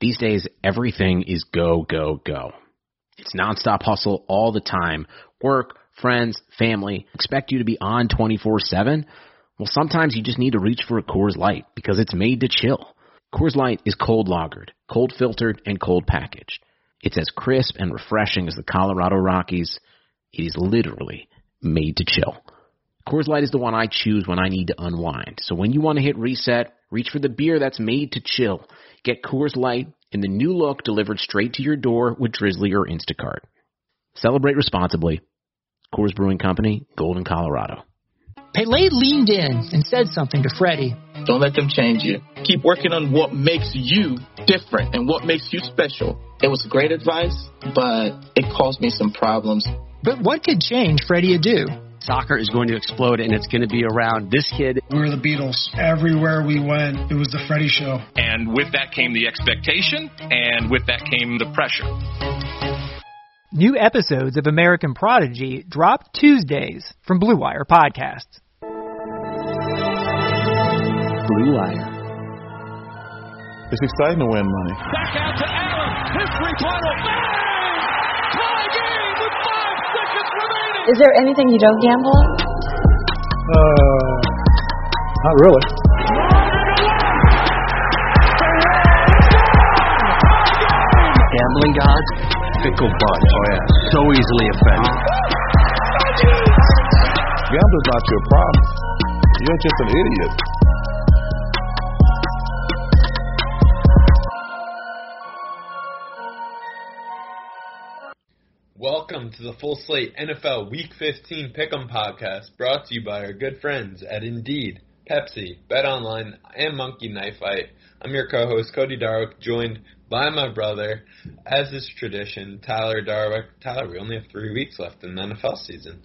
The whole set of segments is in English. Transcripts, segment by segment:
These days, everything is go, go, go. It's nonstop hustle all the time. Work, friends, family expect you to be on 24 7. Well, sometimes you just need to reach for a Coors Light because it's made to chill. Coors Light is cold lagered, cold filtered, and cold packaged. It's as crisp and refreshing as the Colorado Rockies. It is literally made to chill. Coors Light is the one I choose when I need to unwind. So when you want to hit reset, reach for the beer that's made to chill. Get Coors Light in the new look delivered straight to your door with Drizzly or Instacart. Celebrate responsibly. Coors Brewing Company, Golden, Colorado. Pele leaned in and said something to Freddie. Don't let them change you. Keep working on what makes you different and what makes you special. It was great advice, but it caused me some problems. But what could change Freddie Adu? Soccer is going to explode and it's going to be around this kid. We were the Beatles. Everywhere we went, it was the Freddie show. And with that came the expectation, and with that came the pressure. New episodes of American Prodigy drop Tuesdays from Blue Wire Podcasts. Blue Wire. It's exciting to win money. Back out to Allen. History title. Bang! Tie game with five seconds remaining. Is there anything you don't gamble on? Uh, not really. Gambling gods, fickle bunch. Oh, yeah. So easily offended. Gambling's not your problem. You're just an idiot. Welcome to the Full Slate NFL Week 15 Pick'em Podcast, brought to you by our good friends at Indeed, Pepsi, BetOnline, and Monkey Knife Fight. I'm your co-host Cody Darwick, joined by my brother, as is tradition, Tyler Darwick. Tyler, we only have three weeks left in the NFL season.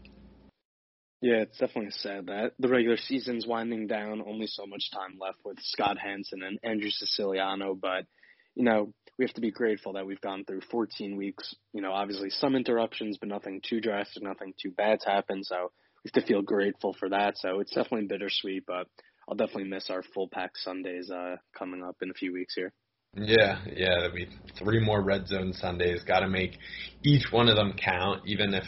Yeah, it's definitely sad that the regular season's winding down. Only so much time left with Scott Hanson and Andrew Siciliano, but you know we have to be grateful that we've gone through 14 weeks. You know, obviously some interruptions, but nothing too drastic, nothing too bad's happened. So we have to feel grateful for that. So it's definitely bittersweet, but I'll definitely miss our full pack Sundays uh, coming up in a few weeks here. Yeah, yeah, that'd be three more red zone Sundays. Got to make each one of them count, even if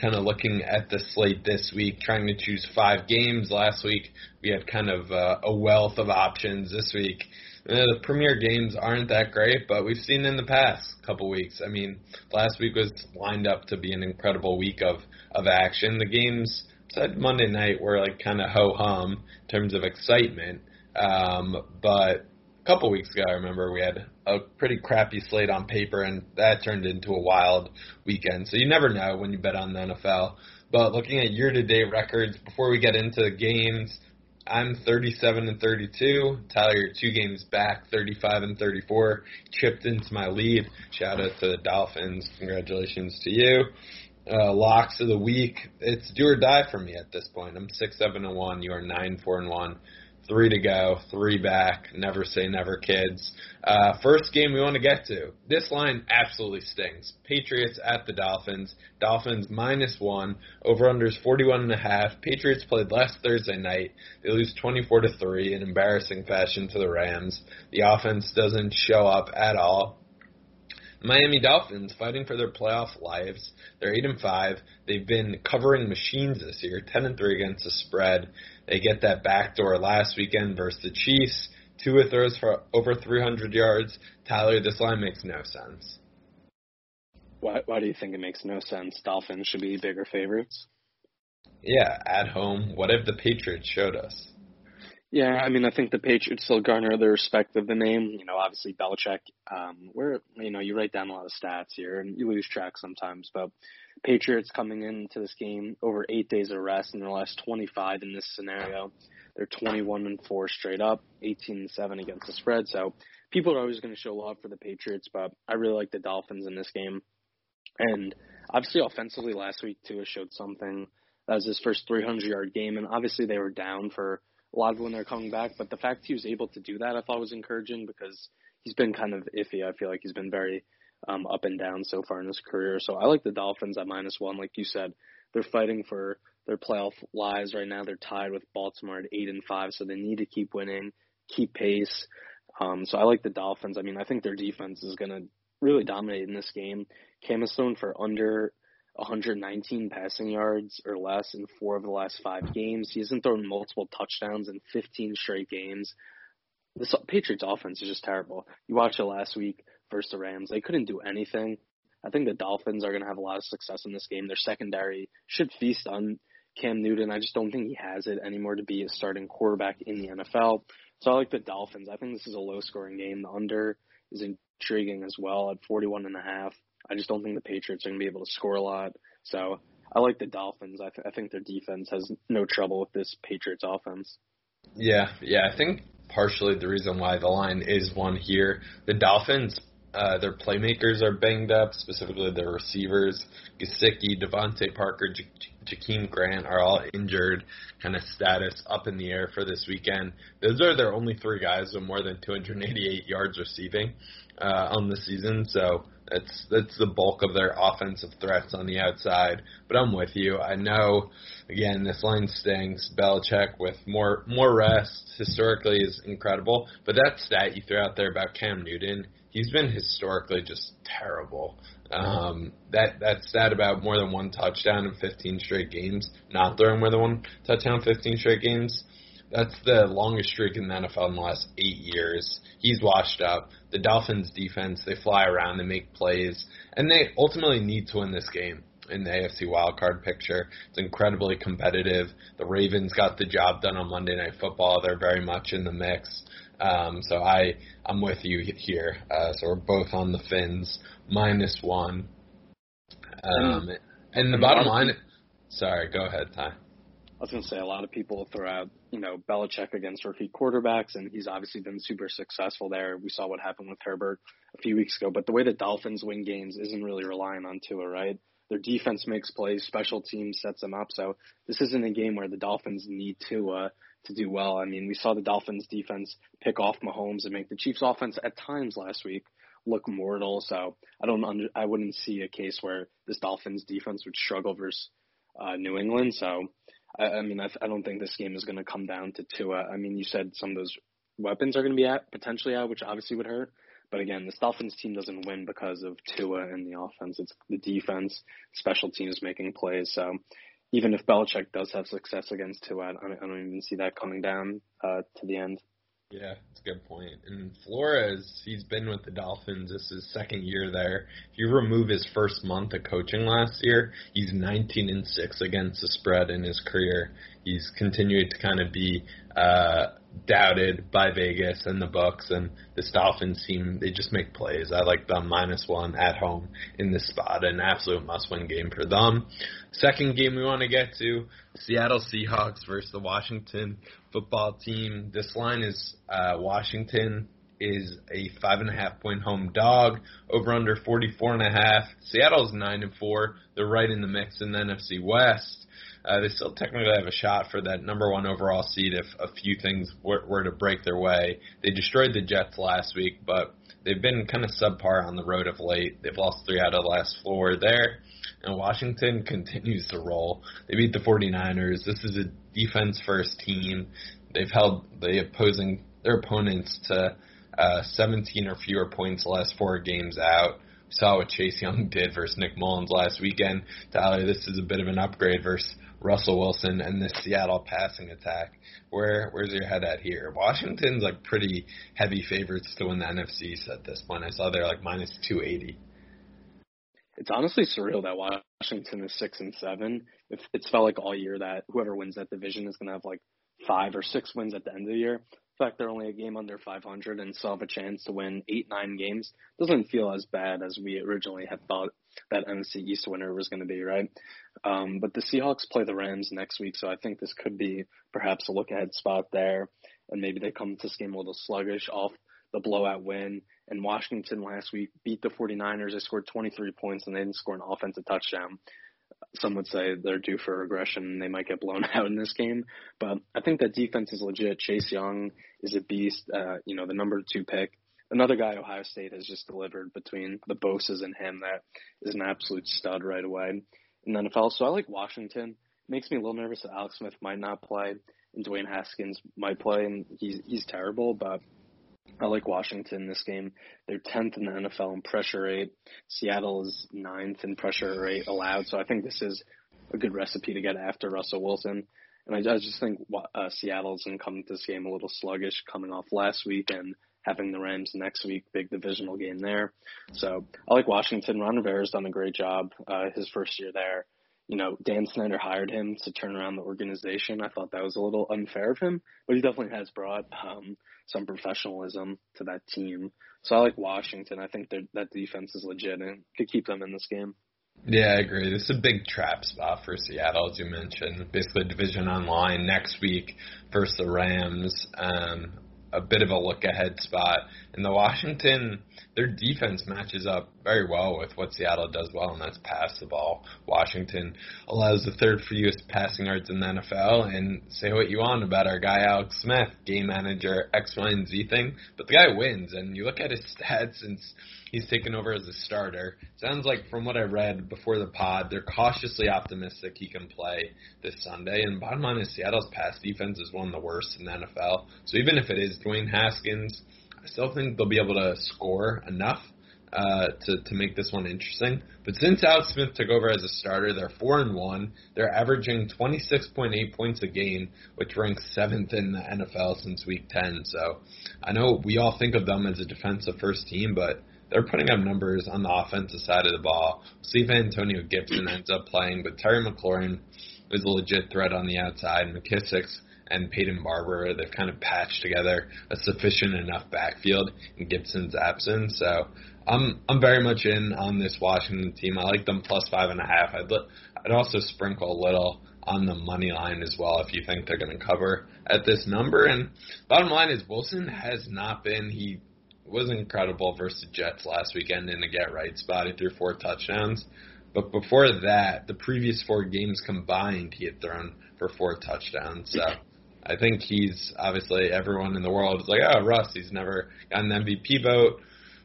kind of looking at the slate this week, trying to choose five games. Last week we had kind of uh, a wealth of options. This week uh, the premier games aren't that great, but we've seen in the past couple weeks. I mean, last week was lined up to be an incredible week of of action. The games said Monday night were like kind of ho hum in terms of excitement, um, but a couple weeks ago, I remember we had a pretty crappy slate on paper, and that turned into a wild weekend. So you never know when you bet on the NFL. But looking at year-to-date records, before we get into games, I'm 37 and 32. Tyler, you're two games back, 35 and 34. Chipped into my lead. Shout out to the Dolphins. Congratulations to you. Uh, locks of the week. It's do or die for me at this point. I'm six seven and one. You are nine four and one. Three to go, three back. Never say never, kids. Uh, first game we want to get to. This line absolutely stings. Patriots at the Dolphins. Dolphins minus one. Over unders 41 and a half. Patriots played last Thursday night. They lose 24 to three in embarrassing fashion to the Rams. The offense doesn't show up at all. Miami Dolphins fighting for their playoff lives. They're eight and five. They've been covering machines this year, ten and three against the spread. They get that backdoor last weekend versus the Chiefs. Tua throws for over 300 yards. Tyler, this line makes no sense. Why, why do you think it makes no sense? Dolphins should be bigger favorites. Yeah, at home. What if the Patriots showed us? Yeah, I mean, I think the Patriots still garner the respect of the name. You know, obviously Belichick. Um, where you know you write down a lot of stats here, and you lose track sometimes. But Patriots coming into this game over eight days of rest in their last 25 in this scenario. They're 21 and four straight up, 18 and seven against the spread. So people are always going to show love for the Patriots, but I really like the Dolphins in this game. And obviously, offensively, last week Tua showed something. That was his first 300 yard game, and obviously they were down for a lot of when they're coming back. But the fact he was able to do that, I thought was encouraging because he's been kind of iffy. I feel like he's been very um, up and down so far in his career. So I like the Dolphins at minus one. Like you said, they're fighting for their playoff lives right now. They're tied with Baltimore at eight and five, so they need to keep winning, keep pace. Um, so I like the Dolphins. I mean, I think their defense is going to really dominate in this game. Cam has thrown for under 119 passing yards or less in four of the last five games. He hasn't thrown multiple touchdowns in 15 straight games. The Patriots offense is just terrible. You watched it last week versus the Rams. They couldn't do anything. I think the Dolphins are going to have a lot of success in this game. Their secondary should feast on Cam Newton. I just don't think he has it anymore to be a starting quarterback in the NFL. So I like the Dolphins. I think this is a low scoring game. The under is intriguing as well at 41 and a half. I just don't think the Patriots are going to be able to score a lot. So I like the Dolphins. I, th- I think their defense has no trouble with this Patriots offense. Yeah, yeah. I think partially the reason why the line is one here. The Dolphins, uh, their playmakers are banged up, specifically their receivers. Gesicki, DeVante Parker, J- Jakeem Grant are all injured, kind of status up in the air for this weekend. Those are their only three guys with more than 288 yards receiving uh, on the season. So that's that's the bulk of their offensive threats on the outside. But I'm with you. I know again this line stinks. Belichick with more more rest historically is incredible. But that stat you threw out there about Cam Newton, he's been historically just terrible. Um, that that stat about more than one touchdown in 15 straight games, not throwing more than one touchdown 15 straight games. That's the longest streak in the NFL in the last eight years. He's washed up. The Dolphins defense, they fly around, they make plays, and they ultimately need to win this game in the AFC wildcard picture. It's incredibly competitive. The Ravens got the job done on Monday Night Football. They're very much in the mix. Um, so I I'm with you here. Uh, so we're both on the Fins minus one. Um, and, and the bottom line. Sorry, go ahead, Ty. I was going to say a lot of people throw out, you know, Belichick against rookie quarterbacks, and he's obviously been super successful there. We saw what happened with Herbert a few weeks ago, but the way the Dolphins win games isn't really relying on Tua, right? Their defense makes plays, special teams sets them up. So this isn't a game where the Dolphins need Tua to do well. I mean, we saw the Dolphins defense pick off Mahomes and make the Chiefs offense at times last week look mortal. So I don't under, I wouldn't see a case where this Dolphins defense would struggle versus uh, New England. So I, I mean, I, I don't think this game is going to come down to Tua. I mean, you said some of those weapons are going to be at potentially out, which obviously would hurt. But again, this Dolphins team doesn't win because of Tua and the offense. It's the defense, special teams making plays. So even if Belichick does have success against Tua, I don't, I don't even see that coming down uh, to the end. Yeah, it's a good point. And Flores, he's been with the Dolphins. This is his second year there. If you remove his first month of coaching last year, he's 19 and six against the spread in his career. He's continued to kind of be uh, doubted by Vegas and the Bucks and this Dolphins team. They just make plays. I like them minus one at home in this spot, an absolute must-win game for them. Second game we want to get to Seattle Seahawks versus the Washington football team. This line is uh, Washington is a five and a half point home dog over under forty four and a half. Seattle's nine and four. They're right in the mix in the NFC West. Uh, they still technically have a shot for that number one overall seed if a few things were, were to break their way. They destroyed the Jets last week, but they've been kind of subpar on the road of late. They've lost three out of the last four there. And Washington continues to roll. They beat the 49ers. This is a defense first team. They've held the opposing their opponents to uh, 17 or fewer points the last four games out. saw what Chase Young did versus Nick Mullens last weekend. Tyler, this is a bit of an upgrade versus Russell Wilson and this Seattle passing attack. Where where's your head at here? Washington's like pretty heavy favorites to win the NFC at this point. I saw they're like minus two eighty. It's honestly surreal that Washington is six and seven. It's it's felt like all year that whoever wins that division is gonna have like five or six wins at the end of the year. In fact, they're only a game under 500 and still have a chance to win eight, nine games. Doesn't feel as bad as we originally had thought that NFC East winner was going to be, right? Um, but the Seahawks play the Rams next week, so I think this could be perhaps a look ahead spot there. And maybe they come to this game a little sluggish off the blowout win. And Washington last week beat the 49ers. They scored 23 points and they didn't score an offensive touchdown some would say they're due for regression they might get blown out in this game. But I think that defense is legit. Chase Young is a beast, uh, you know, the number two pick. Another guy Ohio State has just delivered between the Bosa's and him that is an absolute stud right away in the NFL. So I like Washington. Makes me a little nervous that Alex Smith might not play and Dwayne Haskins might play and he's he's terrible, but I like Washington in this game. They're 10th in the NFL in pressure rate. Seattle is ninth in pressure rate allowed. So I think this is a good recipe to get after Russell Wilson. And I, I just think uh, Seattle's going to come to this game a little sluggish coming off last week and having the Rams next week, big divisional game there. So I like Washington. Ron Rivera's done a great job uh, his first year there you know, Dan Snyder hired him to turn around the organization. I thought that was a little unfair of him, but he definitely has brought um, some professionalism to that team. So I like Washington. I think that defense is legit and could keep them in this game. Yeah, I agree. This is a big trap spot for Seattle, as you mentioned. Basically, division online next week versus the Rams. Um, a bit of a look ahead spot. And the Washington, their defense matches up very well with what Seattle does well, and that's pass the ball. Washington allows the third fewest passing yards in the NFL. And say what you want about our guy Alex Smith, game manager, X, Y, and Z thing, but the guy wins. And you look at his stats since he's taken over as a starter. Sounds like from what I read before the pod, they're cautiously optimistic he can play this Sunday. And bottom line is Seattle's pass defense is one of the worst in the NFL. So even if it is Dwayne Haskins, I still think they'll be able to score enough uh, to to make this one interesting. But since Alex Smith took over as a starter, they're four and one. They're averaging 26.8 points a game, which ranks seventh in the NFL since Week 10. So I know we all think of them as a defensive first team, but they're putting up numbers on the offensive side of the ball. See if Antonio Gibson ends up playing, but Terry McLaurin is a legit threat on the outside. McKissic's and Peyton Barber, they've kind of patched together a sufficient enough backfield in Gibson's absence. So I'm I'm very much in on this Washington team. I like them plus five and a half. I'd I'd also sprinkle a little on the money line as well if you think they're going to cover at this number. And bottom line is Wilson has not been he was incredible versus Jets last weekend in a get right spot. He threw four touchdowns. But before that, the previous four games combined, he had thrown for four touchdowns. So I think he's obviously everyone in the world is like, oh, Russ, he's never gotten an MVP vote.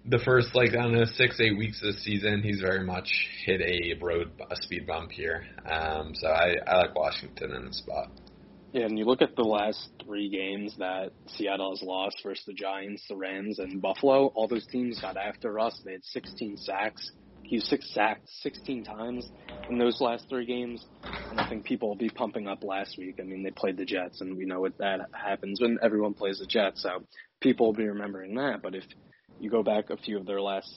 The first like I don't know six eight weeks of the season, he's very much hit a road a speed bump here. Um, so I I like Washington in the spot. Yeah, and you look at the last three games that Seattle has lost versus the Giants, the Rams, and Buffalo. All those teams got after us. They had 16 sacks. He was six sacked 16 times in those last three games, and I think people will be pumping up last week. I mean, they played the Jets, and we know what that happens when everyone plays the Jets. So people will be remembering that. But if you go back a few of their last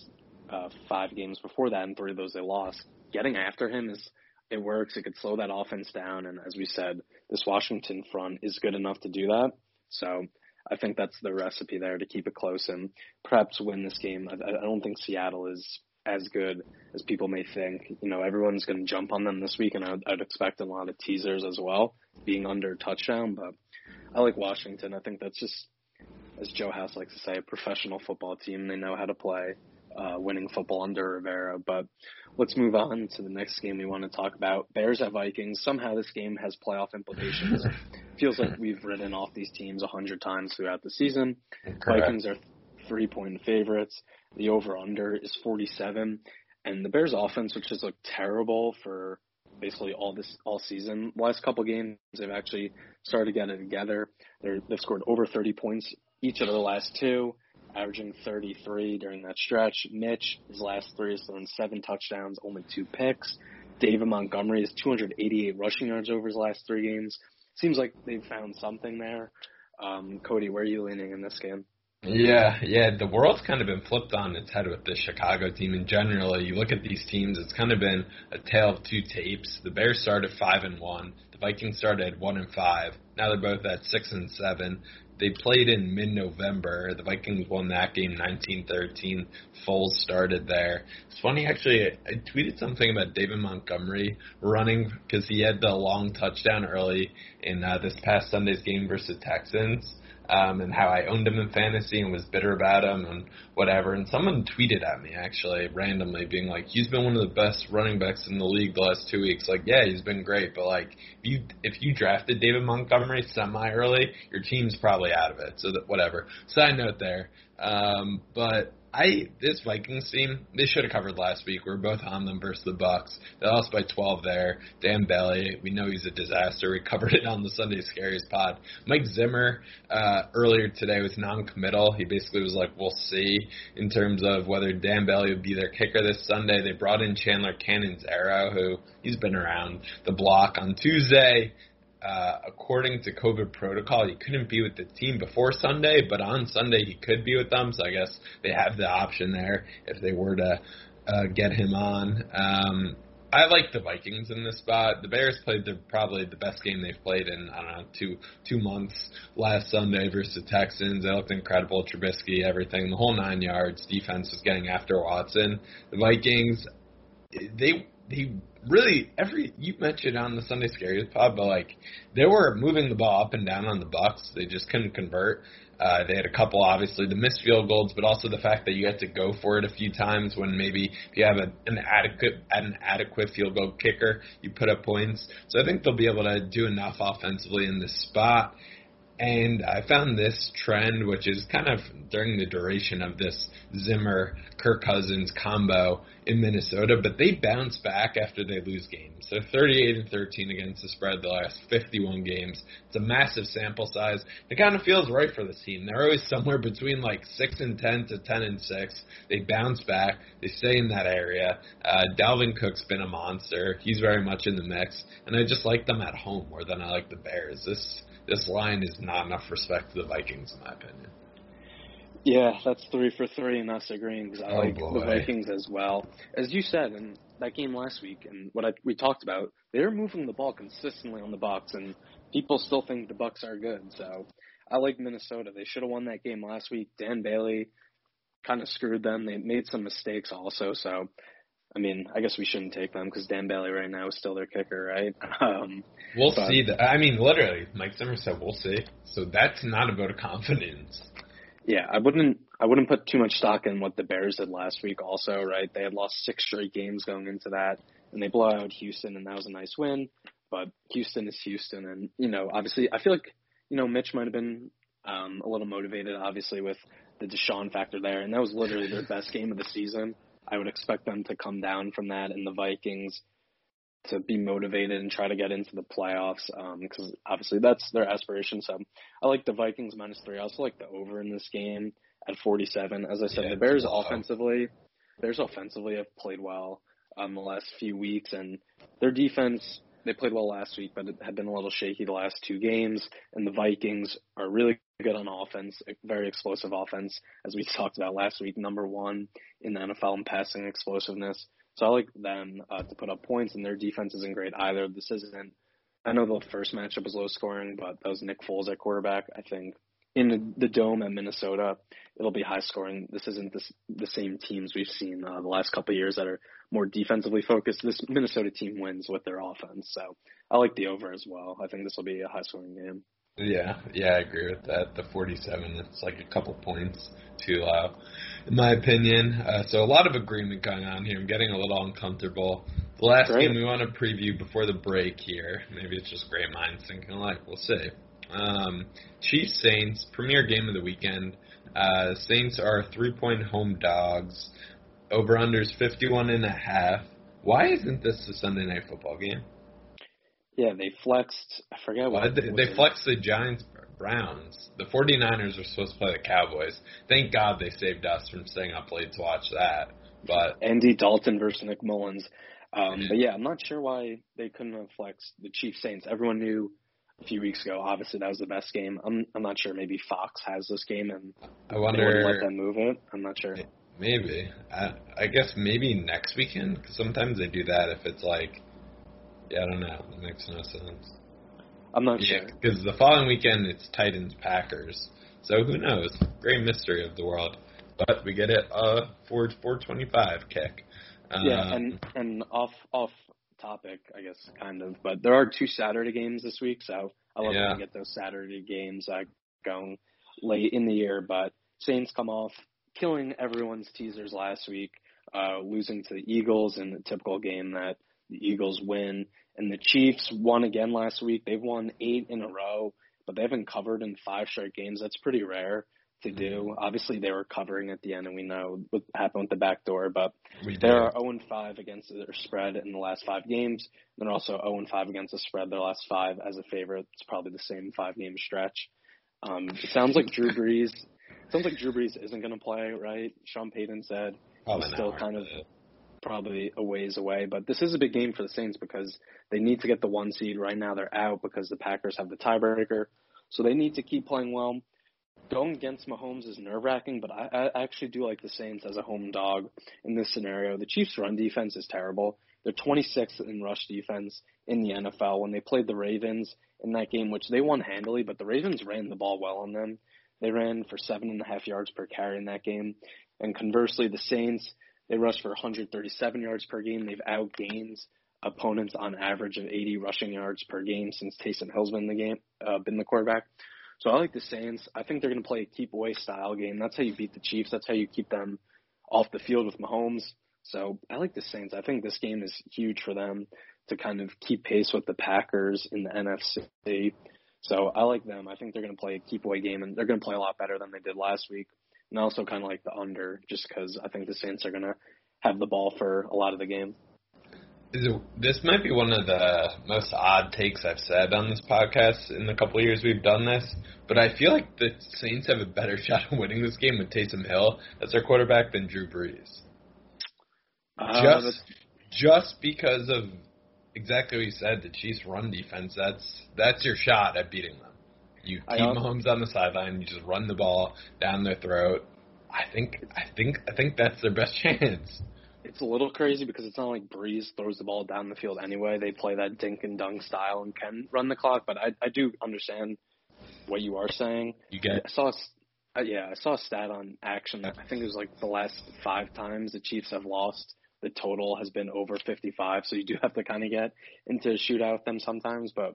uh, five games before that, and three of those they lost, getting after him is it works. It could slow that offense down, and as we said, this Washington front is good enough to do that. So I think that's the recipe there to keep it close and perhaps win this game. I, I don't think Seattle is as good as people may think. You know, everyone's going to jump on them this week, and I'd, I'd expect a lot of teasers as well, being under touchdown. But I like Washington. I think that's just, as Joe House likes to say, a professional football team. They know how to play uh, winning football under Rivera. But let's move on to the next game we want to talk about. Bears at Vikings. Somehow this game has playoff implications. Feels like we've written off these teams a hundred times throughout the season. Correct. Vikings are three point favorites. The over under is 47. And the Bears offense, which has looked terrible for basically all this all season. Last couple games, they've actually started to get it together. They're, they've scored over 30 points each of the last two. averaging 33 during that stretch. Mitch, his last three, has thrown seven touchdowns, only two picks. David Montgomery has 288 rushing yards over his last three games. Seems like they've found something there. Um, Cody, where are you leaning in this game? Yeah, yeah, the world's kind of been flipped on its head with the Chicago team, in general. you look at these teams, it's kind of been a tale of two tapes. The Bears started five and one, the Vikings started one and five. Now they're both at six and seven. They played in mid-November. The Vikings won that game 19-13. Foles started there. It's funny, actually. I tweeted something about David Montgomery running because he had the long touchdown early in uh, this past Sunday's game versus Texans um, and how I owned him in fantasy and was bitter about him and whatever. And someone tweeted at me actually randomly, being like, "He's been one of the best running backs in the league the last two weeks." Like, yeah, he's been great, but like, if you if you drafted David Montgomery semi early, your team's probably out of it. So that whatever. Side note there. Um, but I this Vikings team they should have covered last week. We are both on them versus the Bucks. They lost by 12 there. Dan Bailey, we know he's a disaster. We covered it on the Sunday Scaries pod. Mike Zimmer uh, earlier today was non-committal. He basically was like, "We'll see" in terms of whether Dan Bailey would be their kicker this Sunday. They brought in Chandler Catanzaro, who he's been around the block on Tuesday uh, according to COVID protocol, he couldn't be with the team before Sunday, but on Sunday he could be with them. So I guess they have the option there if they were to uh, get him on. Um, I like the Vikings in this spot. The Bears played the probably the best game they've played in I don't know two two months last Sunday versus the Texans. They looked incredible. Trubisky, everything, the whole nine yards. Defense was getting after Watson. The Vikings, they they really every you mentioned on the Sunday Scaries pod, but like they were moving the ball up and down on the Bucks. They just couldn't convert. Uh, they had a couple, obviously, the missed field goals, but also the fact that you had to go for it a few times when maybe if you have a, an adequate an adequate field goal kicker, you put up points. So I think they'll be able to do enough offensively in this spot. And I found this trend, which is kind of during the duration of this Zimmer Kirk Cousins combo in Minnesota, but they bounce back after they lose games. They're 38 and 13 against the spread the last 51 games. It's a massive sample size. It kind of feels right for this team. They're always somewhere between like 6 and 10 to 10 and 6. They bounce back. They stay in that area. Uh, Dalvin Cook's been a monster. He's very much in the mix, and I just like them at home more than I like the Bears. This this line is not enough respect to the Vikings, in my opinion. Yeah, that's three for three, and us agreeing because I oh like boy. the Vikings as well. As you said in that game last week, and what I, we talked about, they're moving the ball consistently on the Bucks, and people still think the Bucks are good. So I like Minnesota. They should have won that game last week. Dan Bailey kind of screwed them. They made some mistakes also. So I mean, I guess we shouldn't take them because Dan Bailey right now is still their kicker, right? Um, we'll but, see. That I mean, literally, Mike Zimmer said we'll see. So that's not a vote of confidence. Yeah, I wouldn't. I wouldn't put too much stock in what the Bears did last week. Also, right? They had lost six straight games going into that, and they blow out Houston, and that was a nice win. But Houston is Houston, and you know, obviously, I feel like you know Mitch might have been um, a little motivated, obviously, with the Deshaun factor there, and that was literally their best game of the season. I would expect them to come down from that, and the Vikings to be motivated and try to get into the playoffs because um, obviously that's their aspiration. So I like the Vikings minus three. I also like the over in this game at 47. As I said, Yeah, the Bears offensively, Bears offensively have played well um, the last few weeks, and their defense they played well last week, but it had been a little shaky the last two games. And the Vikings are really good on offense, a very explosive offense, as we talked about last week, number one in the NFL in passing explosiveness. So I like them uh, to put up points, and their defense isn't great either. This isn't. I know the first matchup was low scoring, but that was Nick Foles at quarterback. I think in the, the dome at Minnesota, it'll be high scoring. This isn't this, the same teams we've seen uh, the last couple of years that are more defensively focused. This Minnesota team wins with their offense, so I like the over as well. I think this will be a high scoring game. Yeah, yeah, I agree with that. The 47, it's like a couple points too low, in my opinion. Uh, so a lot of agreement going on here. I'm getting a little uncomfortable. The last Great. game we want to preview before the break here. Maybe it's just great minds thinking alike. We'll see. Um, Chiefs Saints premier game of the weekend. Uh, Saints are three point home dogs. Over unders 51 and a half. Why isn't this a Sunday night football game? Yeah, they flexed. I forget what they, they flexed the Giants Browns. The 49ers were supposed to play the Cowboys. Thank God they saved us from staying up late to watch that. But Andy Dalton versus Nick Mullens. Um, but yeah, I'm not sure why they couldn't have flexed the Chiefs Saints. Everyone knew a few weeks ago. Obviously, that was the best game. I'm I'm not sure. Maybe Fox has this game and I wonder they let them move it. I'm not sure. Maybe. I, I guess maybe next weekend because sometimes they do that if it's like, I don't know. It makes no sense. I'm not yeah, sure because the following weekend it's Titans Packers. So who knows? Great mystery of the world. But we get it uh for 425 kick. Um, yeah, and and off off topic, I guess, kind of. But there are two Saturday games this week, so I love Yeah. to get those Saturday games uh, going late in the year. But Saints come off killing everyone's teasers last week, uh, losing to the Eagles in the typical game that the Eagles win, and the Chiefs won again last week. They've won eight in a row, but they haven't covered in five straight games. That's pretty rare to do. Obviously, they were covering at the end, and we know what happened with the back door, but we they are 0 5 against their spread in the last five games. They're also 0 5 against the spread their last five as a favorite. It's probably the same five game stretch. Um, it sounds like Drew Brees. Sounds like Drew Brees isn't going to play, right? Sean Payton said Probably he's still kind of probably a ways away. But this is a big game for the Saints because they need to get the one seed. Right now they're out because the Packers have the tiebreaker. So they need to keep playing well. Going against Mahomes is nerve wracking, but I, I actually do like the Saints as a home dog in this scenario. The Chiefs' run defense is terrible. They're 26th in rush defense in the NFL. When they played the Ravens in that game, which they won handily, but the Ravens ran the ball well on them. They ran for seven and a half yards per carry in that game. And conversely, the Saints, they rushed for 137 yards per game. They've outgained opponents on average of 80 rushing yards per game since Taysom Hill's been the game, uh, been the quarterback. So I like the Saints. I think they're going to play a keep away style game. That's how you beat the Chiefs. That's how you keep them off the field with Mahomes. So I like the Saints. I think this game is huge for them to kind of keep pace with the Packers in the NFC. So I like them. I think they're going to play a keep away game, and they're going to play a lot better than they did last week. And I also kind of like the under, just because I think the Saints are going to have the ball for a lot of the game. This might be one of the most odd takes I've said on this podcast in the couple of years we've done this, but I feel like the Saints have a better shot of winning this game with Taysom Hill as their quarterback than Drew Brees. Uh, just that's- just because of exactly what you said, the Chiefs' run defense. That's that's your shot at beating them. You keep also- Mahomes on the sideline. You just run the ball down their throat. I think I think I think that's their best chance. It's a little crazy because it's not like Brees throws the ball down the field anyway. They play that dink and dunk style and can run the clock, but I I do understand what you are saying. You get I saw, a s- uh, yeah, I saw a stat on action. that I think it was like the last five times the Chiefs have lost, the total has been over 55. So you do have to kind of get into a shootout with them sometimes. But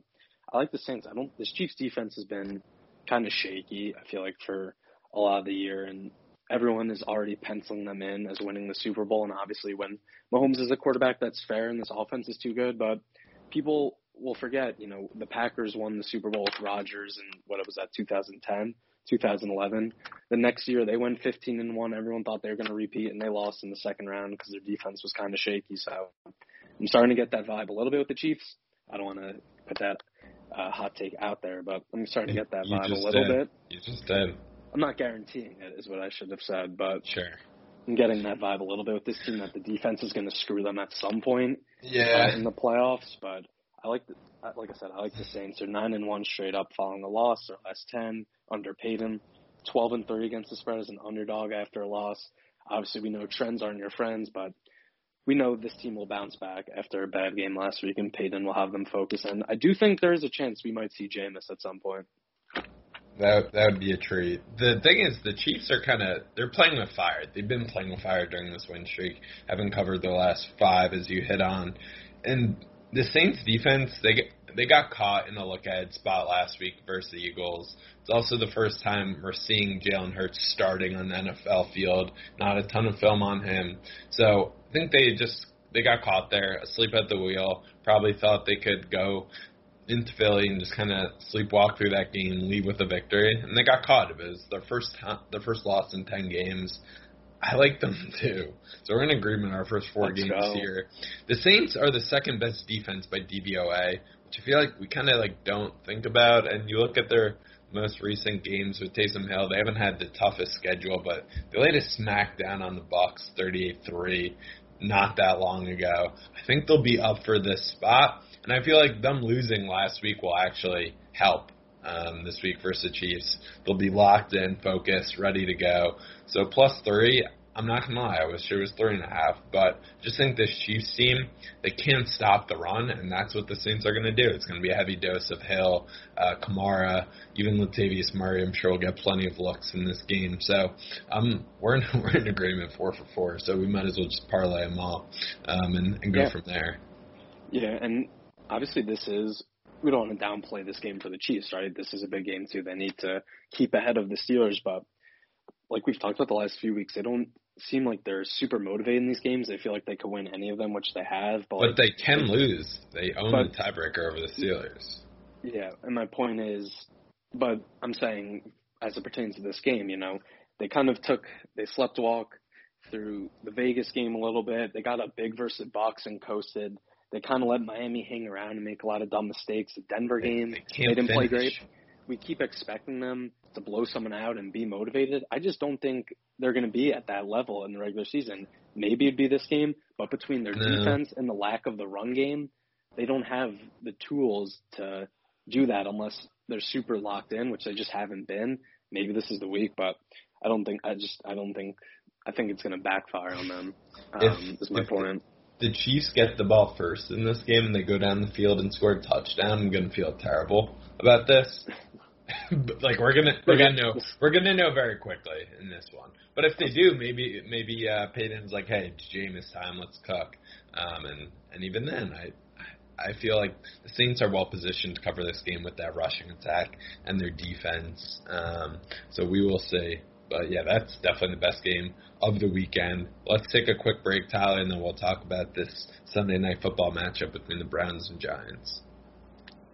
I like the Saints. I don't. This Chiefs defense has been kind of shaky. I feel like for a lot of the year, and everyone is already penciling them in as winning the Super Bowl. And obviously, when Mahomes is a quarterback, that's fair, and this offense is too good. But people will forget, you know, the Packers won the Super Bowl with Rodgers in what it was that 2010, 2011. The next year they went 15 and one. Everyone thought they were going to repeat, and they lost in the second round because their defense was kind of shaky. So I'm starting to get that vibe a little bit with the Chiefs. I don't want to put that uh, hot take out there, but I'm starting to get that vibe a little did. bit. You just did. I'm not guaranteeing it, is what I should have said, but Sure. I'm getting that vibe a little bit with this team that the defense is going to screw them at some point Yeah. uh, in the playoffs. But I like, the, like I said, I like the Saints. They're nine and one straight up following a loss. They're less ten under Payton, twelve and three against the spread as an underdog after a loss. Obviously, we know trends aren't your friends, but we know this team will bounce back after a bad game last week, and Payton will have them focus. And I do think there is a chance we might see Jameis at some point. That that would be a treat. The thing is, the Chiefs are kind of they're playing with fire. They've been playing with fire during this win streak. Haven't covered the last five, as you hit on, and the Saints defense they they got caught in a look ahead spot last week versus the Eagles. It's also the first time we're seeing Jalen Hurts starting on the NFL field. Not a ton of film on him, so think they just they got caught there, asleep at the wheel. Probably thought they could go into Philly and just kind of sleepwalk through that game, and leave with a victory, and they got caught. It was their first time, their first loss in ten games. I like them too, so we're in agreement. Our first 4 Let's games go. here. The Saints are the second best defense by DVOA, which I feel like we kind of like don't think about. And you look at their most recent games with Taysom Hill, they haven't had the toughest schedule, but they laid a smack down on the Bucks, 38-3, not that long ago. I think they'll be up for this spot, and I feel like them losing last week will actually help um, this week versus the Chiefs. They'll be locked in, focused, ready to go. So plus three, I'm not gonna lie, I wish it was three and a half, but just think this Chiefs team, they can't stop the run, and that's what the Saints are gonna do. It's gonna be a heavy dose of Hill, uh, Kamara, even Latavius Murray. I'm sure will get plenty of looks in this game. So um, we're in we're in agreement four for four. So we might as well just parlay them all um, and, and go Yeah. from there. Yeah, and obviously this is we don't want to downplay this game for the Chiefs, right? This is a big game too. They need to keep ahead of the Steelers, but like we've talked about the last few weeks, they don't seem like they're super motivated in these games. They feel like they could win any of them, which they have. But, But like, they can lose. They own But- the tiebreaker over the Steelers. Yeah, and my point is, but I'm saying as it pertains to this game, you know, they kind of took they slept walk through the Vegas game a little bit. They got up big versus Bucks and coasted. They kind of let Miami hang around and make a lot of dumb mistakes. The Denver game, They can't didn't play great. We keep expecting them to blow someone out and be motivated. I just don't think they're going to be at that level in the regular season. Maybe it'd be this game, but between their No. defense and the lack of the run game, they don't have the tools to do that unless they're super locked in, which they just haven't been. Maybe this is the week, but I don't think I just I don't think I think it's going to backfire on them. Um, If- is my if- point. the Chiefs get the ball first in this game and they go down the field and score a touchdown, I'm gonna feel terrible about this. but like we're gonna we're gonna know we're gonna know very quickly in this one. But if they do, maybe maybe uh, Payton's like, hey, it's Jameis time, let's cook. Um, and and even then, I I feel like the Saints are well positioned to cover this game with that rushing attack and their defense. Um, so we will see. But yeah, that's definitely the best game of the weekend. Let's take a quick break, Tyler, and then we'll talk about this Sunday night football matchup between the Browns and Giants.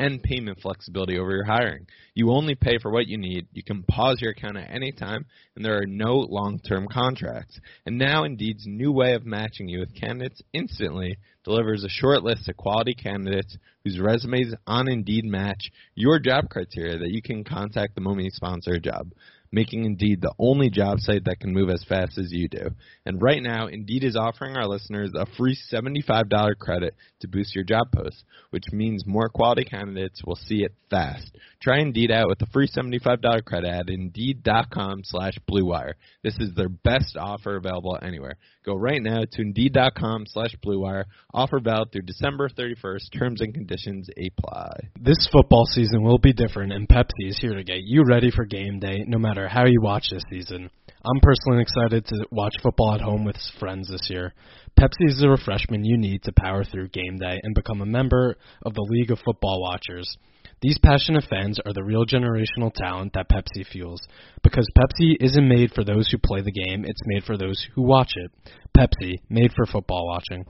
and payment flexibility over your hiring. You only pay for what you need. You can pause your account at any time, and there are no long-term contracts. And now Indeed's new way of matching you with candidates instantly delivers a short list of quality candidates whose resumes on Indeed match your job criteria that you can contact the moment you sponsor a job making Indeed the only job site that can move as fast as you do. And right now, Indeed is offering our listeners a free $75 credit to boost your job post, which means more quality candidates will see it fast. Try Indeed out with a free $75 credit at Indeed.com slash BlueWire. This is their best offer available anywhere. Go right now to Indeed.com slash BlueWire. Offer valid through December 31st. Terms and conditions apply. This football season will be different, and Pepsi is here to get you ready for game day no matter how you watch this season. I'm personally excited to watch football at home with friends this year. Pepsi is the refreshment you need to power through game day and become a member of the League of Football Watchers. These passionate fans are the real generational talent that Pepsi fuels. Because Pepsi isn't made for those who play the game, it's made for those who watch it. Pepsi, made for football watching.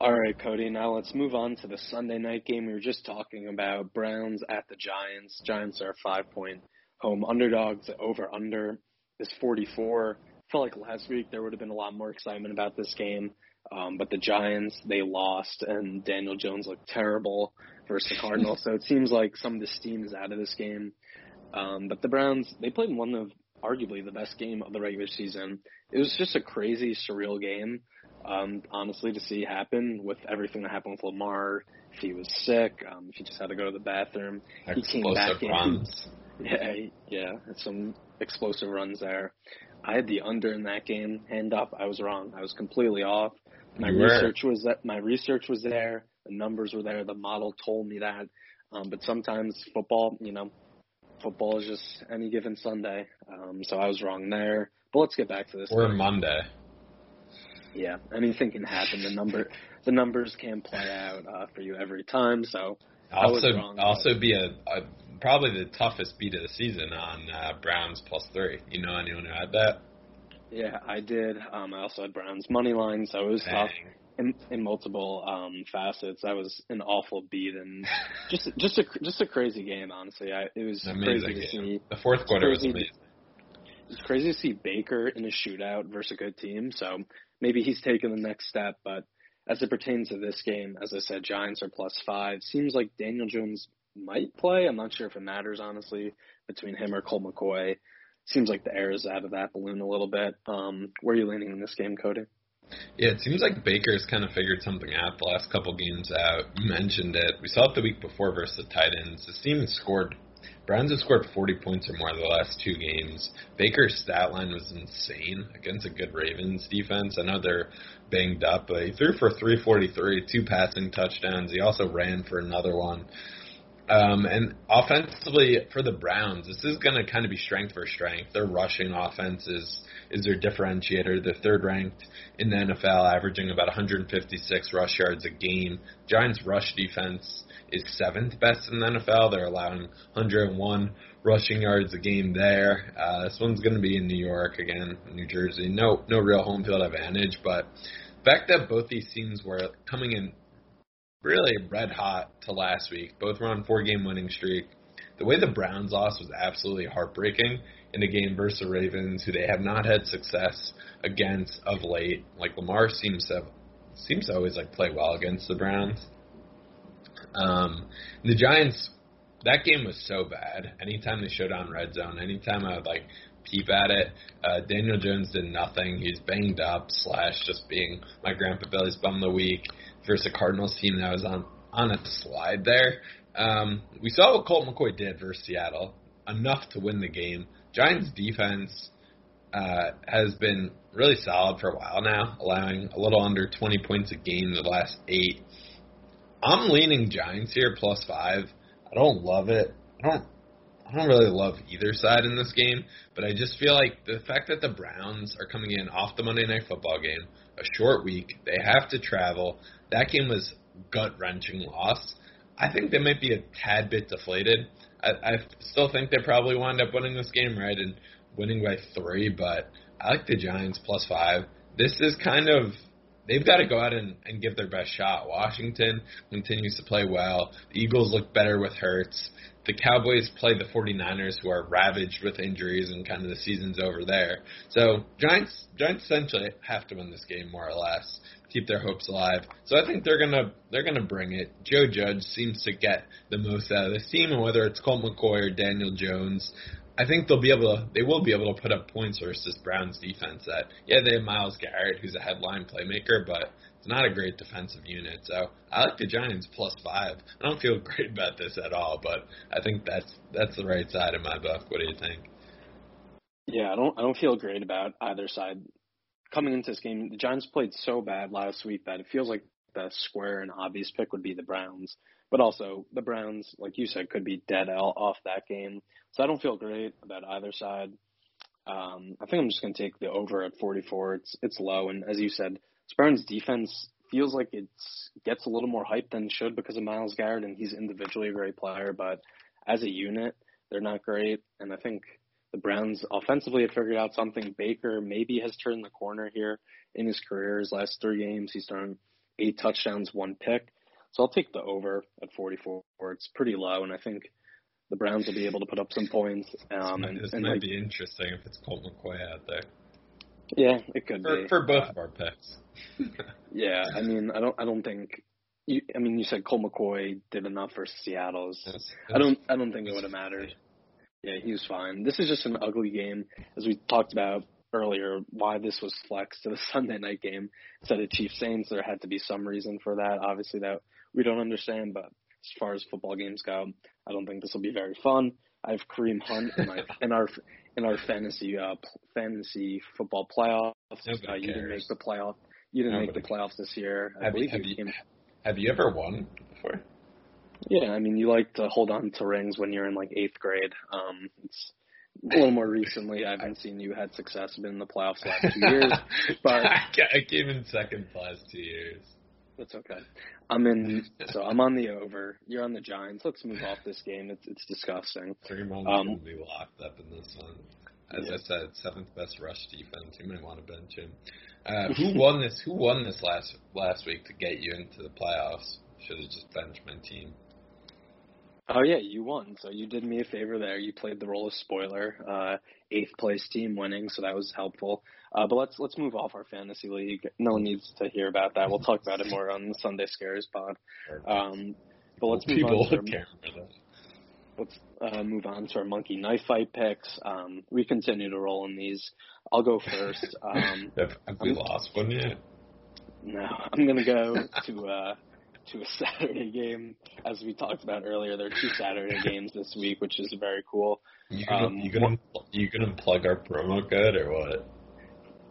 All right, Cody. Now let's move on to the Sunday night game we were just talking about. Browns at the Giants. Giants are five point home underdogs. Over under is 44. I Felt like last week there would have been a lot more excitement about this game, um, but the Giants they lost and Daniel Jones looked terrible versus the Cardinals. so it seems like some of the steam is out of this game. Um, but the Browns they played one of arguably the best game of the regular season. It was just a crazy, surreal game um, honestly, to see happen with everything that happened with Lamar. If he was sick, um, if he just had to go to the bathroom, he came back Explosive in. Yeah, yeah, some explosive runs there. I had the under in that game. Hand up, I was wrong. I was completely off. My You were. research was that my research was there. The numbers were there. The model told me that. Um, but sometimes football, you know, football is just any given Sunday. Um, so I was wrong there. But let's get back to this. Or. Monday. Yeah, anything can happen. The number, the numbers can play out uh, for you every time. So Also, wrong. also be a, a probably the toughest beat of the season on uh, Browns plus three. You know anyone who had that? Yeah, I did. Um, I also had Browns money line, so it was Dang. tough in, in multiple um, facets. That was an awful beat and just just a just a crazy game. Honestly, I, it was Amazing crazy to see. The fourth quarter was crazy- amazing. It's crazy to see Baker in a shootout versus a good team. So maybe he's taken the next step. But as it pertains to this game, as I said, Giants are plus five. Seems like Daniel Jones might play. I'm not sure if it matters honestly between him or Colt McCoy. Seems like the air is out of that balloon a little bit. Um, where are you leaning in this game, Cody? Yeah, it seems like Baker's kind of figured something out the last couple games out. You mentioned it. We saw it the week before versus the Titans. This team scored. Browns have scored 40 points or more in the last two games. Baker's stat line was insane against a good Ravens defense. I know they're banged up, but he threw for 343, two passing touchdowns. He also ran for another one. Um, and offensively for the Browns, this is going to kind of be strength for strength. Their rushing offense is is their differentiator. They're third ranked in the NFL, averaging about 156 rush yards a game. Giants' rush defense is seventh best in the NFL. They're allowing 101 rushing yards a game there. Uh, this one's going to be in New York again, New Jersey. No, no real home field advantage, but the fact that both these teams were coming in really red hot to last week. Both were on four game winning streak. The way the Browns lost was absolutely heartbreaking in a game versus the Ravens, who they have not had success against of late. Like Lamar seems to have, seems to always like play well against the Browns. Um, the Giants, that game was so bad. Anytime they showed on red zone, anytime I would like peep at it, uh, Daniel Jones did nothing. He's banged up slash just being my grandpa Billy's bum of the week versus a Cardinals team that was on on a slide there. Um, we saw what Colt McCoy did versus Seattle, enough to win the game. Giants defense uh, has been really solid for a while now, allowing a little under 20 points a game the last eight. I'm leaning Giants here plus five. I don't love it. I don't. I don't really love either side in this game, but I just feel like the fact that the Browns are coming in off the Monday Night Football game, a short week, they have to travel. That game was gut wrenching loss. I think they might be a tad bit deflated. I, I still think they probably wind up winning this game, right, and winning by three. But I like the Giants plus five. This is kind of they've got to go out and, and give their best shot. Washington continues to play well. The Eagles look better with Hurts. The Cowboys play the 49ers, who are ravaged with injuries, and kind of the season's over there. So Giants, Giants essentially have to win this game more or less, keep their hopes alive. So I think they're gonna they're gonna bring it. Joe Judge seems to get the most out of this team, and whether it's Colt McCoy or Daniel Jones, I think they'll be able to they will be able to put up points versus Browns defense that yeah they have Myles Garrett who's a headline playmaker but it's not a great defensive unit so I like the Giants plus five I don't feel great about this at all but I think that's that's the right side of my book what do you think Yeah, I don't I don't feel great about either side. Coming into this game, the Giants played so bad last week that it feels like the square and obvious pick would be the Browns. But also the Browns, like you said, could be dead off that game. So I don't feel great about either side. Um, I think I'm just gonna take the over at 44. It's it's low, and as you said, this defense feels like it's gets a little more hype than it should because of Myles Garrett, and he's individually a great player, but as a unit, they're not great. And I think the Browns offensively have figured out something. Baker maybe has turned the corner here in his career. His last three games, he's thrown eight touchdowns, one pick. So I'll take the over at 44. It's pretty low, and I think the Browns will be able to put up some points. Um, this and, this and might like, be interesting if it's Colt McCoy out there yeah, it could for, be for both of our picks Yeah, I mean, I don't, I don't think. You, I mean, you said Colt McCoy did enough for Seattle's. That's- I don't, I don't think it would have mattered. Yeah, he was fine. This is just an ugly game, as we talked about earlier. Why this was flexed to the Sunday night game instead of Chiefs Saints? There had to be some reason for that. Obviously, that we don't understand. But as far as football games go, I don't think this will be very fun. I have Kareem Hunt in, my, in our in our fantasy uh, fantasy football playoffs. Nobody Uh, you didn't make the playoff. You didn't make Nobody the playoffs this year. I have you, have, you, have you ever won before yeah, I mean, you like to hold on to rings when you're in like eighth grade. Um, it's a little more recently. I haven't seen you had success been in the playoffs the last two years, but I came in second the last two years. That's okay. I'm in. So I'm on the over. You're on the Giants. Let's move off this game. It's it's disgusting. Fremont Um, will be locked up in this one. As Yeah. I said, seventh best rush defense. You might want to bench him. Uh, who won this? Who won this last last week to get you into the playoffs? Should have just benched my team. Oh yeah, you won. So you did me a favor there. You played the role of spoiler. Uh, eighth place team winning, so that was helpful. Uh, but let's let's move off our fantasy league. No one needs to hear about that. We'll talk about it more on the Sunday Scaries pod. Um, but let's move People on to our, care for that. let's uh, move on to our monkey knife fight picks. Um, we continue to roll in these. I'll go first. Um, we I'm- lost one yet? no, I'm gonna go to uh, to a Saturday game. As we talked about earlier, there are two Saturday games this week, which is very cool. You gonna Um, you gonna you gonna plug our promo code or what?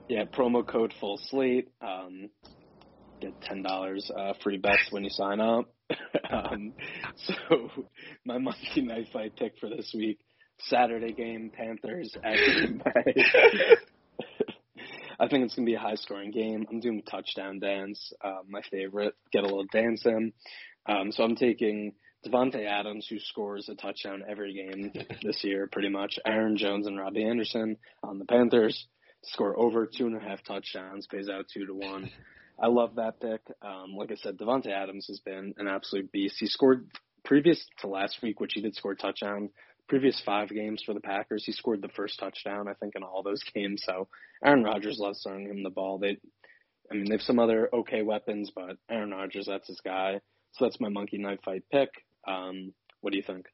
Yeah, promo code full slate. Um, get ten dollars uh, free bets when you sign up. um, so my monkey knife fight pick for this week: Saturday game, Panthers at Green Bay. I think it's gonna be a high scoring game. I'm doing touchdown dance, uh, my favorite. Get a little dance in. Um, so I'm taking Davante Adams, who scores a touchdown every game this year, pretty much. Aaron Jones and Robbie Anderson on the Panthers score over two and a half touchdowns, pays out two to one. I love that pick. Um, like I said, Davante Adams has been an absolute beast. He scored previous to last week, which he did score a touchdown. Previous five games for the Packers, he scored the first touchdown, I think, in all those games. So Aaron Rodgers loves throwing him the ball. They, I mean, they have some other okay weapons, but Aaron Rodgers, that's his guy. So that's my monkey knife fight pick. Um, what do you think?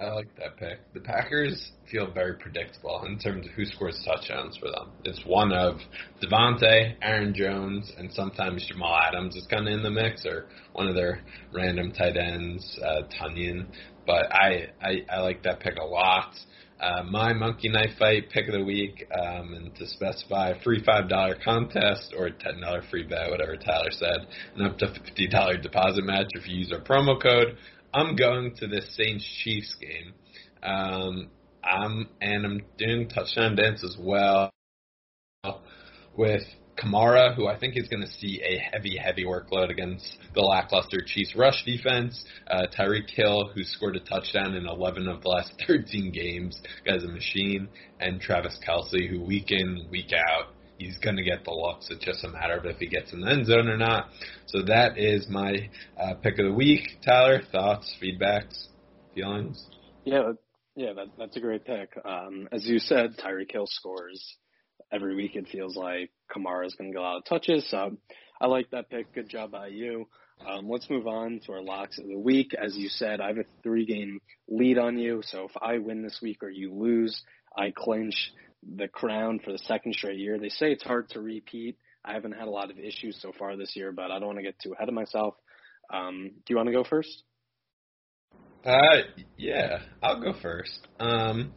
I like that pick. The Packers feel very predictable in terms of who scores touchdowns for them. It's one of Davante, Aaron Jones, and sometimes Jamal Adams is kind of in the mix, or one of their random tight ends, uh, Tonyan. But I, I I like that pick a lot. Uh, my monkey knife fight pick of the week, um, and to specify free five dollar contest or ten dollar free bet, whatever Tyler said, and up to fifty dollar deposit match if you use our promo code. I'm going to this Saints Chiefs game. Um, I'm and I'm doing touchdown dance as well with Kamara, who I think is going to see a heavy, heavy workload against the lackluster Chiefs rush defense. Uh, Tyreek Hill, who scored a touchdown in 11 of the last 13 games, guy's a machine, and Travis Kelce, who week in, week out, he's going to get the looks. It's just a matter of if he gets in the end zone or not. So that is my uh, pick of the week. Tyler, thoughts, feedbacks, feelings? Yeah, yeah, that, that's a great pick. Um, as you said, Tyreek Hill scores every week. It feels like Kamara's going to a lot of touches. So I like that pick. Good job by you. Um, let's move on to our locks of the week. As you said, I have a three-game lead on you. So if I win this week or you lose, I clinch the crown for the second straight year. They say it's hard to repeat. I haven't had a lot of issues so far this year, but I don't want to get too ahead of myself. Um, do you want to go first? Uh, yeah, I'll go first. Um,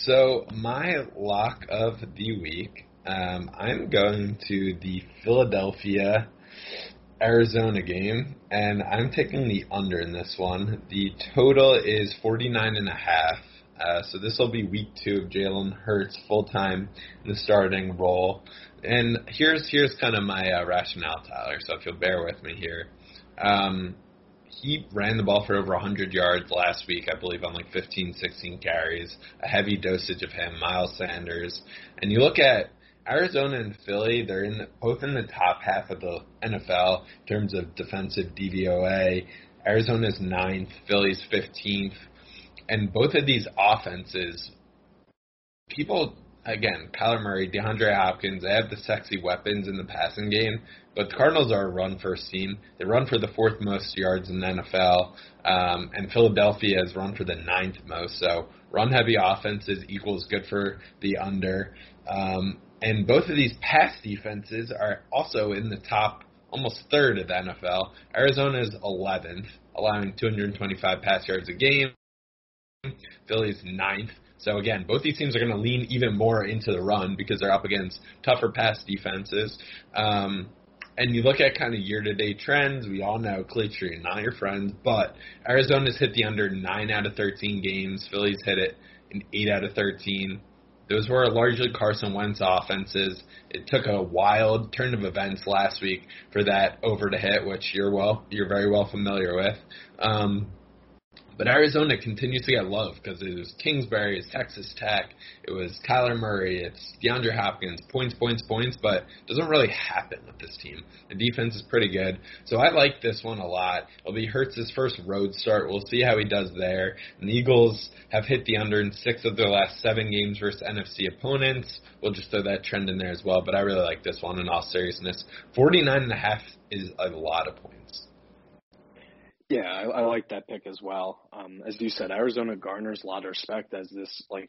so my lock of the week, um, I'm going to the Philadelphia Arizona game, and I'm taking the under in this one. The total is 49 and a half. Uh, so this will be week two of Jalen Hurts full time in the starting role. And here's here's kind of my uh, rationale, Tyler. So if you'll bear with me here, um, he ran the ball for over 100 yards last week, I believe, on like 15, 16 carries. A heavy dosage of him, Miles Sanders. And you look at Arizona and Philly; they're in the, both in the top half of the NFL in terms of defensive DVOA. Arizona's ninth, Philly's 15th, and both of these offenses, people again, Kyler Murray, DeAndre Hopkins, they have the sexy weapons in the passing game, but the Cardinals are a run first team. They run for the fourth most yards in the NFL, um, and Philadelphia has run for the ninth most. So run heavy offenses equals good for the under. Um, and both of these pass defenses are also in the top almost third of the NFL. Arizona is 11th, allowing 225 pass yards a game. Philly's ninth. So again, both these teams are going to lean even more into the run because they're up against tougher pass defenses. Um, and you look at kind of year-to-date trends. We all know Cleatre and not your friends, but Arizona's hit the under nine out of 13 games. Phillies hit it in eight out of 13. those were largely Carson Wentz offenses. It took a wild turn of events last week for that over to hit, which you're well, you're very well familiar with. Um, but Arizona continues to get love because it was Kingsbury, it's Texas Tech, it was Kyler Murray, it's DeAndre Hopkins, points, points, points, but doesn't really happen with this team. The defense is pretty good, so I like this one a lot. It'll be Hurts' first road start. We'll see how he does there. And the Eagles have hit the under in six of their last seven games versus NFC opponents. We'll just throw that trend in there as well, but I really like this one in all seriousness. Forty-nine and a half is a lot of points. Yeah, I, I like that pick as well. Um, as you said, Arizona garners a lot of respect as this like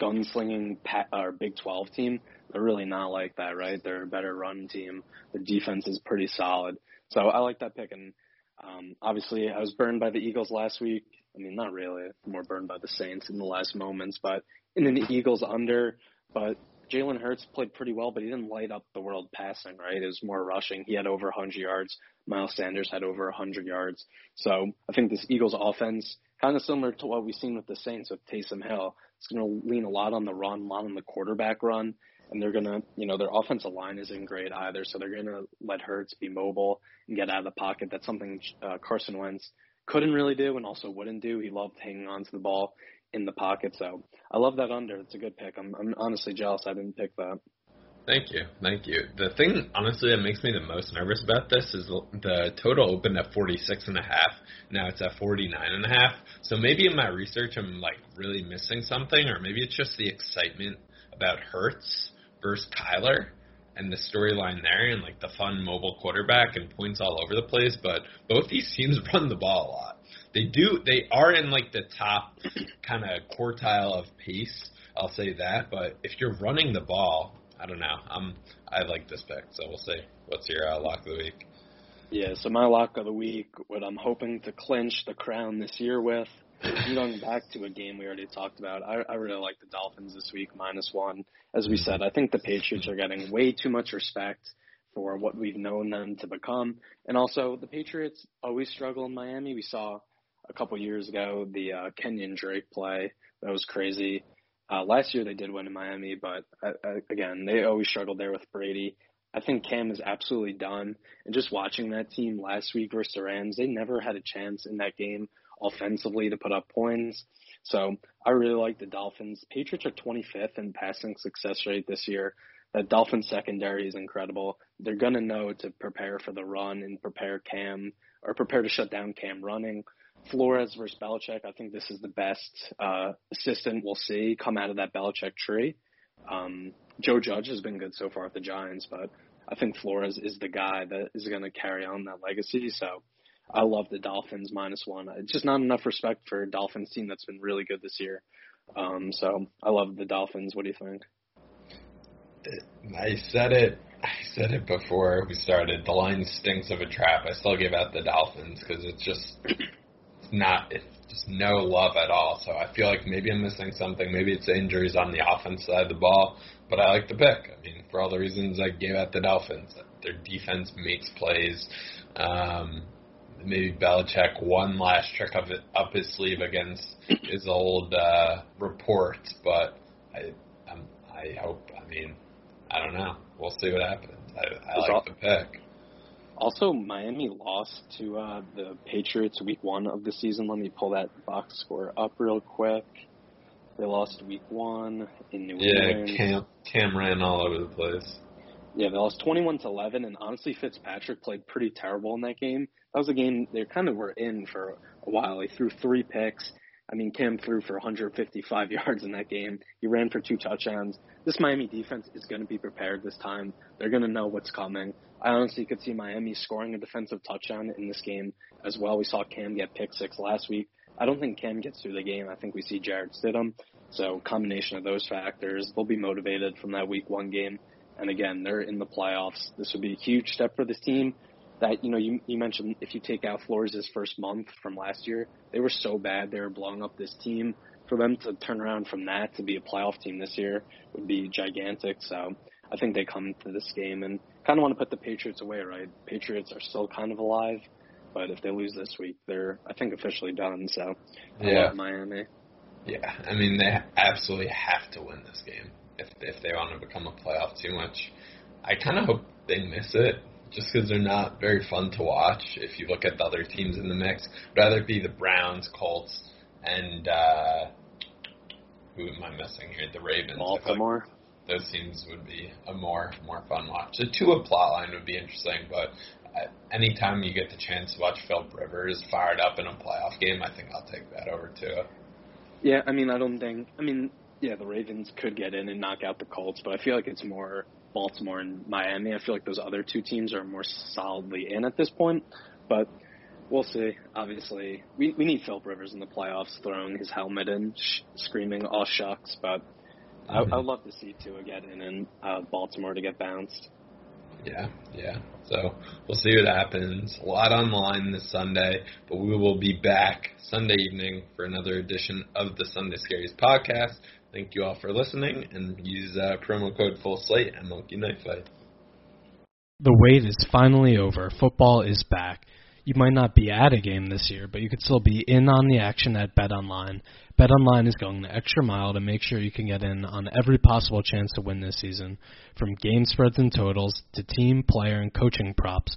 gunslinging pa- or Big 12 team. They're really not like that, right? They're a better run team. The defense is pretty solid. So I like that pick. And um, obviously, I was burned by the Eagles last week. I mean, not really. More burned by the Saints in the last moments, but in an Eagles under. But Jalen Hurts played pretty well, but he didn't light up the world passing, right? It was more rushing. He had over 100 yards. Miles Sanders had over 100 yards. So I think this Eagles offense, kind of similar to what we've seen with the Saints with Taysom Hill, it's going to lean a lot on the run, a lot on the quarterback run. And they're going to, you know, their offensive line isn't great either. So they're going to let Hurts be mobile and get out of the pocket. That's something uh, Carson Wentz couldn't really do and also wouldn't do. He loved hanging on to the ball in the pocket. So I love that under. It's a good pick. I'm, I'm honestly jealous I didn't pick that. Thank you, thank you. The thing, honestly, that makes me the most nervous about this is the total opened at forty six and a half. Now it's at forty nine and a half. So maybe in my research, I'm like really missing something, or maybe it's just the excitement about Hurts versus Kyler and the storyline there, and like the fun mobile quarterback and points all over the place. But both these teams run the ball a lot. They do. They are in like the top kind of quartile of pace. I'll say that. But if you're running the ball I don't know. I'm I like this pick, so we'll see. What's your uh, lock of the week? Yeah, so my lock of the week, what I'm hoping to clinch the crown this year with, going back to a game we already talked about. I, I really like the Dolphins this week, minus one. As we said, I think the Patriots are getting way too much respect for what we've known them to become. And also, the Patriots always struggle in Miami. We saw a couple years ago the uh, Kenyan Drake play. That was crazy. Uh, last year they did win in Miami, but uh, uh, again, they always struggled there with Brady. I think Cam is absolutely done. And just watching that team last week versus the Rams, they never had a chance in that game offensively to put up points. So I really like the Dolphins. Patriots are 25th in passing success rate this year. That Dolphins secondary is incredible. They're gonna know to prepare for the run and prepare Cam or prepare to shut down Cam running. Flores versus Belichick, I think this is the best uh, assistant we'll see come out of that Belichick tree. Um, Joe Judge has been good so far with the Giants, but I think Flores is the guy that is going to carry on that legacy. So I love the Dolphins minus one. It's just not enough respect for a Dolphins team that's been really good this year. Um, so I love the Dolphins. What do you think? I said it. I said it before we started. The line stinks of a trap. I still give out the Dolphins because it's just not it's just no love at all. So I feel like maybe I'm missing something. Maybe it's injuries on the offense side of the ball. But I like the pick. I mean, for all the reasons I gave out the Dolphins, their defense makes plays. Um, maybe Belichick one last trick of it up his sleeve against his old uh, reports, but I I'm, I hope. I mean, I don't know. We'll see what happens. I, I like the pick. Also, Miami lost to uh, the Patriots week one of the season. Let me pull that box score up real quick. They lost week one in New yeah, England. Yeah, Cam, Cam ran all over the place. Yeah, they lost 21 to 11, and honestly, Fitzpatrick played pretty terrible in that game. That was a game they kind of were in for a while. He threw three picks. I mean, Cam threw for 155 yards in that game. He ran for two touchdowns. This Miami defense is going to be prepared this time. They're going to know what's coming. I honestly could see Miami scoring a defensive touchdown in this game as well. We saw Cam get pick six last week. I don't think Cam gets through the game. I think we see Jarrett Stidham. So combination of those factors, they'll be motivated from that week one game. And again, they're in the playoffs. This would be a huge step for this team. That you know, you you mentioned if you take out Flores' first month from last year, they were so bad they were blowing up this team. For them to turn around from that to be a playoff team this year would be gigantic. So I think they come to this game and kind of want to put the Patriots away, right? Patriots are still kind of alive, but if they lose this week, they're I think officially done. So I yeah. Miami. Yeah, I mean they absolutely have to win this game if if they want to become a playoff too much. I kind of hope they miss it just because they're not very fun to watch. If you look at the other teams in the mix, rather be the Browns, Colts, and uh, who am I missing here? The Ravens. Baltimore. Like those teams would be a more more fun watch. The Tua plot line would be interesting, but uh, anytime you get the chance to watch Philip Rivers fired up in a playoff game, I think I'll take that over Tua. Yeah, I mean, I don't think. I mean, yeah, the Ravens could get in and knock out the Colts, but I feel like it's more Baltimore and Miami. I feel like those other two teams are more solidly in at this point, but we'll see. Obviously, we we need Philip Rivers in the playoffs, throwing his helmet and sh- screaming "all shucks," but mm-hmm. I, I'd love to see Tua get in and uh, Baltimore to get bounced. Yeah, yeah. So we'll see what happens. A lot on the line this Sunday, but we will be back Sunday evening for another edition of the Sunday Scaries podcast. Thank you all for listening, and use uh, promo code Full Slate and Monkey Knife Fight. The wait is finally over. Football is back you might not be at a game this year, but you could still be in on the action at BetOnline. BetOnline is going the extra mile to make sure you can get in on every possible chance to win this season. From game spreads and totals to team, player, and coaching props,